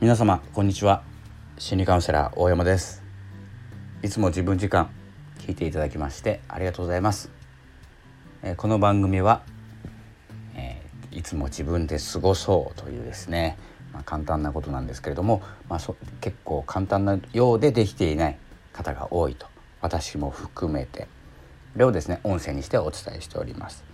皆様こんにちは。心理カウンセラー大山です。いつも自分時間聞いていただきましてありがとうございます、えー、この番組は、えー、いつも自分で過ごそうというですね、まあ、簡単なことなんですけれども、まあ、そ結構簡単なようでできていない方が多いと私も含めてこれをですね音声にしてお伝えしております。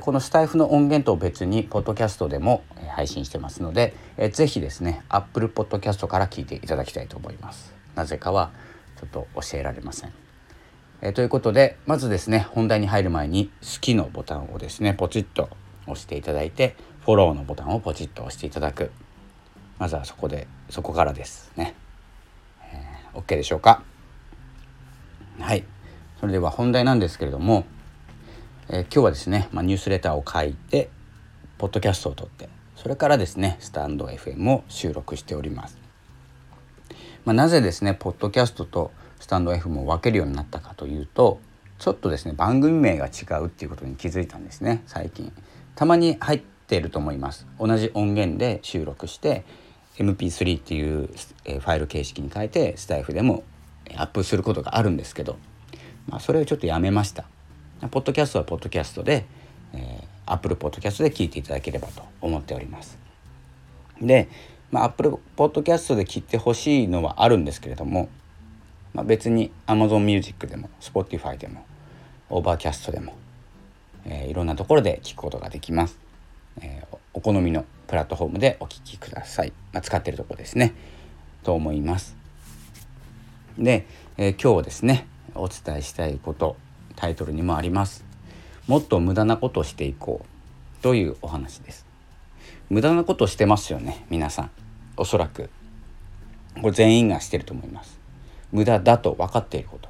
このスタイフの音源と別にポッドキャストでも配信してますので是非ですね Apple Podcast から聞いていただきたいと思います。なぜかはちょっと教えられません。えということでまずですね本題に入る前に好きのボタンをですねポチッと押していただいてフォローのボタンをポチッと押していただく。まずはそこでそこからですね、えー、OK でしょうか？はい。それでは本題なんですけれどもえー、今日はですね、まあ、ニュースレターを書いてポッドキャストを撮ってそれからですねスタンド FM を収録しております。まあ、なぜですねポッドキャストとスタンド FM を分けるようになったかというとちょっとですね番組名が違うっていうことに気づいたんですね最近。たまに入っていると思います。同じ音源で収録して MP3 っていうファイル形式に変えてスタイフでもアップすることがあるんですけど、まあ、それをちょっとやめました。ポッドキャストはポッドキャストで、えー、Apple Podcast で聞いていただければと思っております。で、まあ、Apple Podcast で聞いてほしいのはあるんですけれども、まあ、別に Amazon Music でも Spotify でも Overcast でも、えー、いろんなところで聞くことができます。えー、お好みのプラットフォームでお聞きください。まあ、使ってるところですね。と思います。で、えー、今日ですねお伝えしたいことタイトルにもあります。もっと無駄なことをしていこう。というお話です。無駄なことしてますよね皆さん。おそらく。これ全員がしてると思います。無駄だと分かっていること。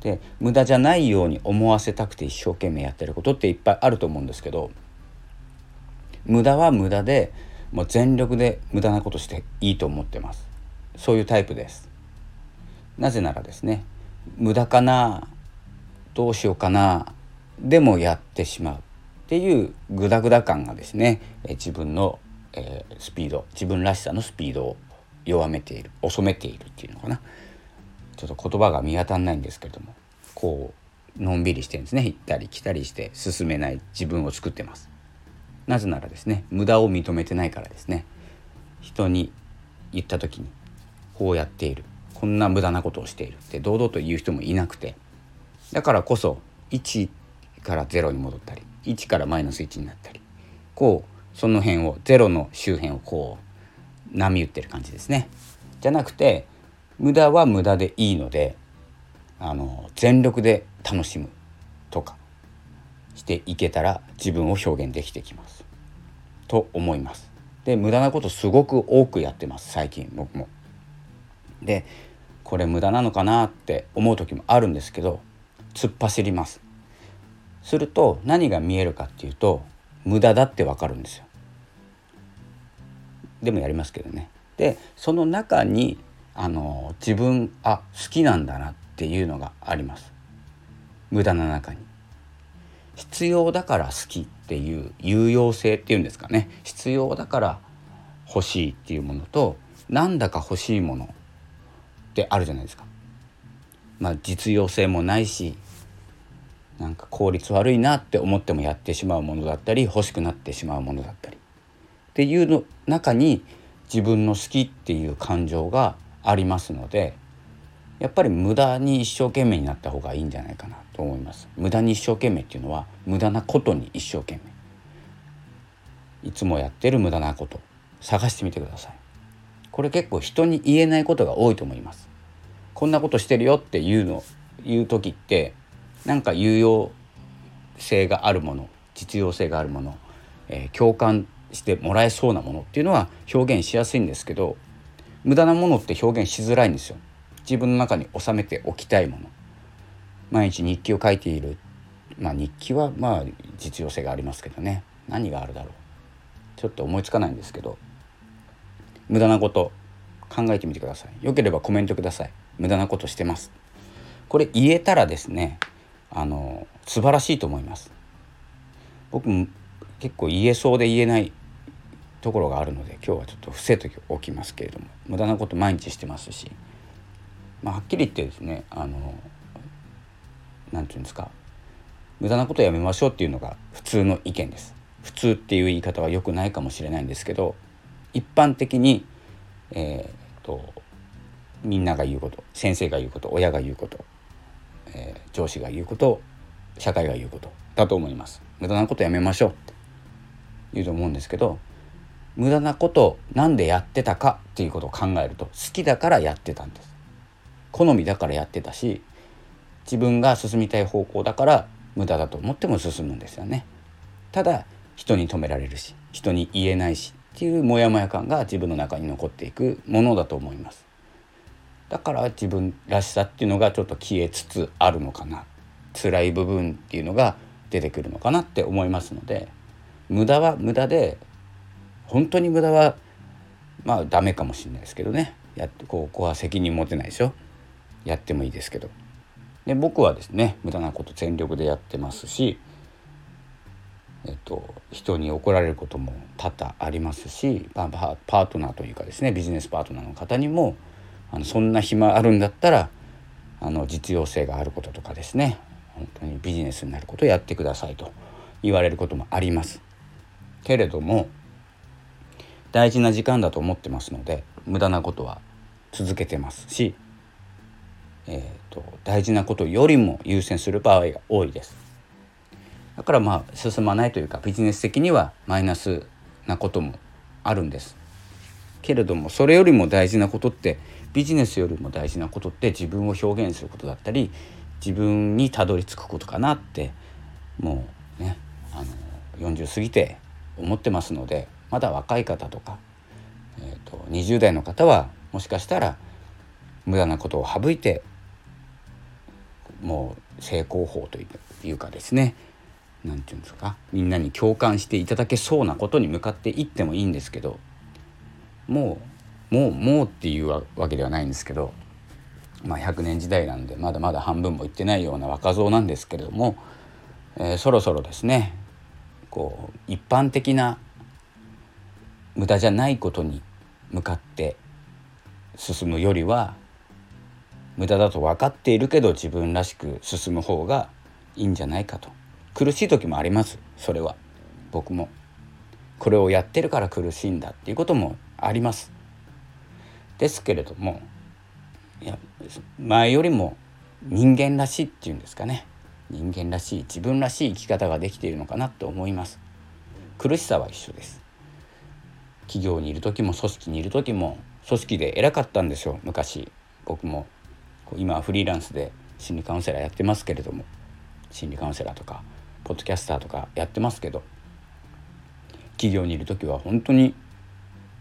で無駄じゃないように思わせたくて一生懸命やってることっていっぱいあると思うんですけど無駄は無駄でもう全力で無駄なことしていいと思ってます。そういうタイプです。なぜならですね無駄かなどうしようかな。でもやってしまうっていうグダグダ感がですね自分の、スピード自分らしさのスピードを弱めている遅めているっていうのかな。ちょっと言葉が見当たんないんですけれどもこうのんびりしてるんですね。行ったり来たりして進めない自分を作ってます。なぜならですね無駄を認めてないからですね。人に言った時にこうやっている。こんな無駄なことをしているって堂々と言う人もいなくてだからこそ1から0に戻ったり1からマイナス1になったりこうその辺を0の周辺をこう波打ってる感じですね。じゃなくて無駄は無駄でいいのであの全力で楽しむとかしていけたら自分を表現できてきますと思います。で無駄なことすごく多くやってます最近僕も。でこれ無駄なのかなって思う時もあるんですけど突っ走ります。すると何が見えるかっていうと無駄だってわかるんですよ。でもやりますけどね。でその中にあの自分あ好きなんだなっていうのがあります。無駄な中に。必要だから好きっていう有用性っていうんですかね。必要だから欲しいっていうものとなんだか欲しいものってあるじゃないですか。まあ実用性もないしなんか効率悪いなって思ってもやってしまうものだったり欲しくなってしまうものだったり。っていうの中に自分の好きっていう感情がありますのでやっぱり無駄に一生懸命になった方がいいんじゃないかなと思います。無駄に一生懸命っていうのは無駄なことに一生懸命。いつもやってる無駄なこと。探してみてください。これ結構人に言えないことが多いと思います。こんなことしてるよっていうの言う時ってなんか有用性があるもの実用性があるもの、えー、共感してもらえそうなものっていうのは表現しやすいんですけど無駄なものって表現しづらいんですよ。自分の中に収めておきたいもの。毎日日記を書いている。まあ日記はまあ実用性がありますけどね。何があるだろう。ちょっと思いつかないんですけど無駄なこと考えてみてください。よければコメントください。無駄なことしてますこれ言えたらですねあの素晴らしいと思います僕も結構言えそうで言えないところがあるので今日はちょっと伏せておきますけれども無駄なこと毎日してますし、まあ、はっきり言ってですねあの何て言うんですか無駄なことやめましょうっていうのが普通の意見です。普通っていう言い方は良くないかもしれないんですけど一般的に、えーと、とみんなが言うこと先生が言うこと親が言うこと、えー、上司が言うこと社会が言うことだと思います。無駄なことやめましょうって言うと思うんですけど無駄なことを何でやってたかっていうことを考えると好きだからやってたんです。好みだからやってたし自分が進みたい方向だから無駄だと思っても進むんですよね。ただ人に止められるし人に言えないしっていうモヤモヤ感が自分の中に残っていくものだと思います。だから自分らしさっていうのがちょっと消えつつあるのかな。辛い部分っていうのが出てくるのかなって思いますので無駄は無駄で本当に無駄はまあダメかもしれないですけどね。やってここは責任持てないでしょ。やってもいいですけど。で僕はですね無駄なこと全力でやってますしえっと、人に怒られることも多々ありますし、まあ、パートナーというかですねビジネスパートナーの方にもあのそんな暇あるんだったらあの実用性があることとかですね本当にビジネスになることをやってくださいと言われることもあります。けれども大事な時間だと思ってますので無駄なことは続けてますし、えーと、大事なことよりも優先する場合が多いです。だからまあ進まないというかビジネス的にはマイナスなこともあるんです。けれどもそれよりも大事なことってビジネスよりも大事なことって自分を表現することだったり自分にたどり着くことかなってもうねあの40過ぎて思ってますのでまだ若い方とか、えーと、20代の方はもしかしたら無駄なことを省いてもう成功法というかですね何て言うんですかみんなに共感していただけそうなことに向かっていってもいいんですけどもうもうもうっていうわけではないんですけど、まあ、100年時代なんでまだまだ半分もいってないような若造なんですけれども、えー、そろそろですねこう一般的な無駄じゃないことに向かって進むよりは無駄だと分かっているけど自分らしく進む方がいいんじゃないかと。苦しい時もありますそれは。僕も。これをやってるから苦しいんだっていうこともあります。ですけれどもいや前よりも人間らしいっていうんですかね。人間らしい自分らしい生き方ができているのかなと思います。苦しさは一緒です。企業にいる時も組織にいる時も組織で偉かったんですよ昔僕も今はフリーランスで心理カウンセラーやってますけれども心理カウンセラーとかポッドキャスターとかやってますけど企業にいる時は本当に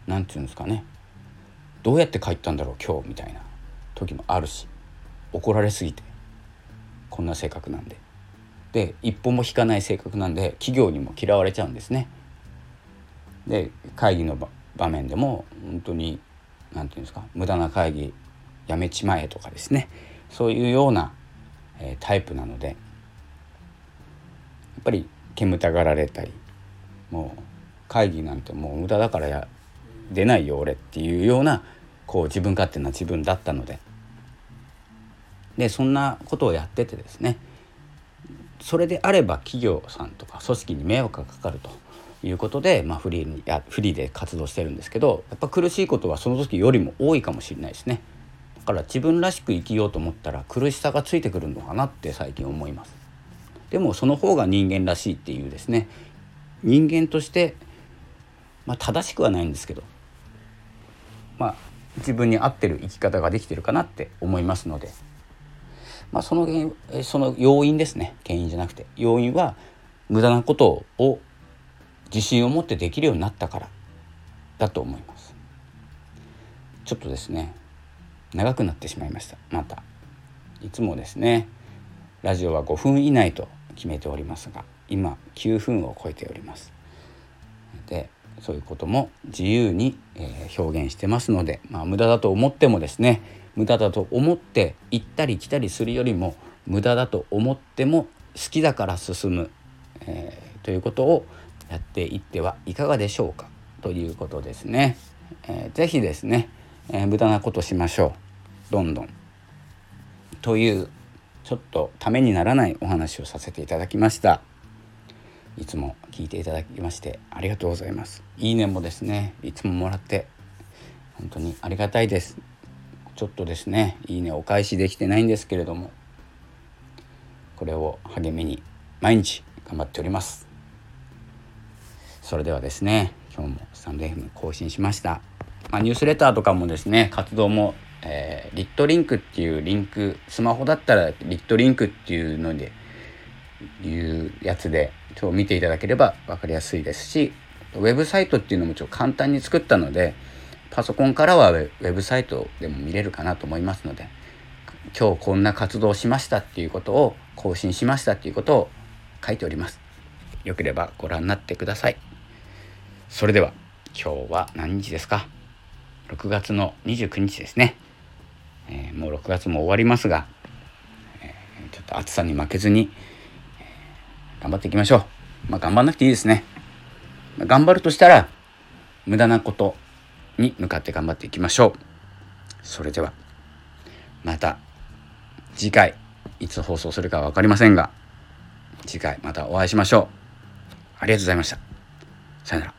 何て言うんですかね。どうやって帰ったんだろう今日みたいな時もあるし怒られすぎてこんな性格なんで。で一歩も引かない性格なんで企業にも嫌われちゃうんですね。で会議の場面でも本当に何て言うんですか無駄な会議やめちまえとかですね。そういうような、えー、タイプなのでやっぱり煙たがられたりもう会議なんてもう無駄だからや出ないよ俺っていうようなこう自分勝手な自分だったので。でそんなことをやっててですね。それであれば企業さんとか組織に迷惑がかかるということで、まあ、フリーにやフリーで活動してるんですけどやっぱ苦しいことはその時よりも多いかもしれないですね。だから自分らしく生きようと思ったら苦しさがついてくるのかなって最近思います。でもその方が人間らしいっていうですね。人間として、まあ、正しくはないんですけどまあ自分に合ってる生き方ができてるかなって思いますので。まあ、その原因その要因ですね。原因じゃなくて。要因は無駄なことを自信を持ってできるようになったから。だと思います。ちょっとですね。長くなってしまいました。また。いつもですね。ラジオは5分以内と決めておりますが今9分を超えております。でそういうことも自由に、え表現してますので、まあ、無駄だと思ってもですね無駄だと思って行ったり来たりするよりも無駄だと思っても好きだから進む、えー、ということをやっていってはいかがでしょうかということですね、えー、ぜひですね、えー、無駄なことしましょう。どんどん。というちょっとためにならないお話をさせていただきました。いつも聞いていただきましてありがとうございます。いいねもですねいつももらって本当にありがたいです。ちょっとですねいいねお返しできてないんですけれどもこれを励みに毎日頑張っております。それではですね今日もスタンド FM 更新しました、まあ、ニュースレターとかもですね活動も、えー、リットリンクっていうリンクスマホだったらリットリンクっていうのでいうやつで今日見ていただければ分かりやすいですしウェブサイトっていうのもちょ簡単に作ったのでパソコンからはウェブサイトでも見れるかなと思いますので今日こんな活動しましたっていうことを更新しましたっていうことを書いております。よければご覧になってください。それでは今日は何日ですか？6月の29日ですね、えー、もう6月も終わりますが、えー、ちょっと暑さに負けずに、頑張っていきましょう。まあ頑張んなくていいですね、頑張るとしたら無駄なことに向かって頑張っていきましょう。それではまた次回いつ放送するかは分かりませんが次回またお会いしましょう。ありがとうございました。さよなら。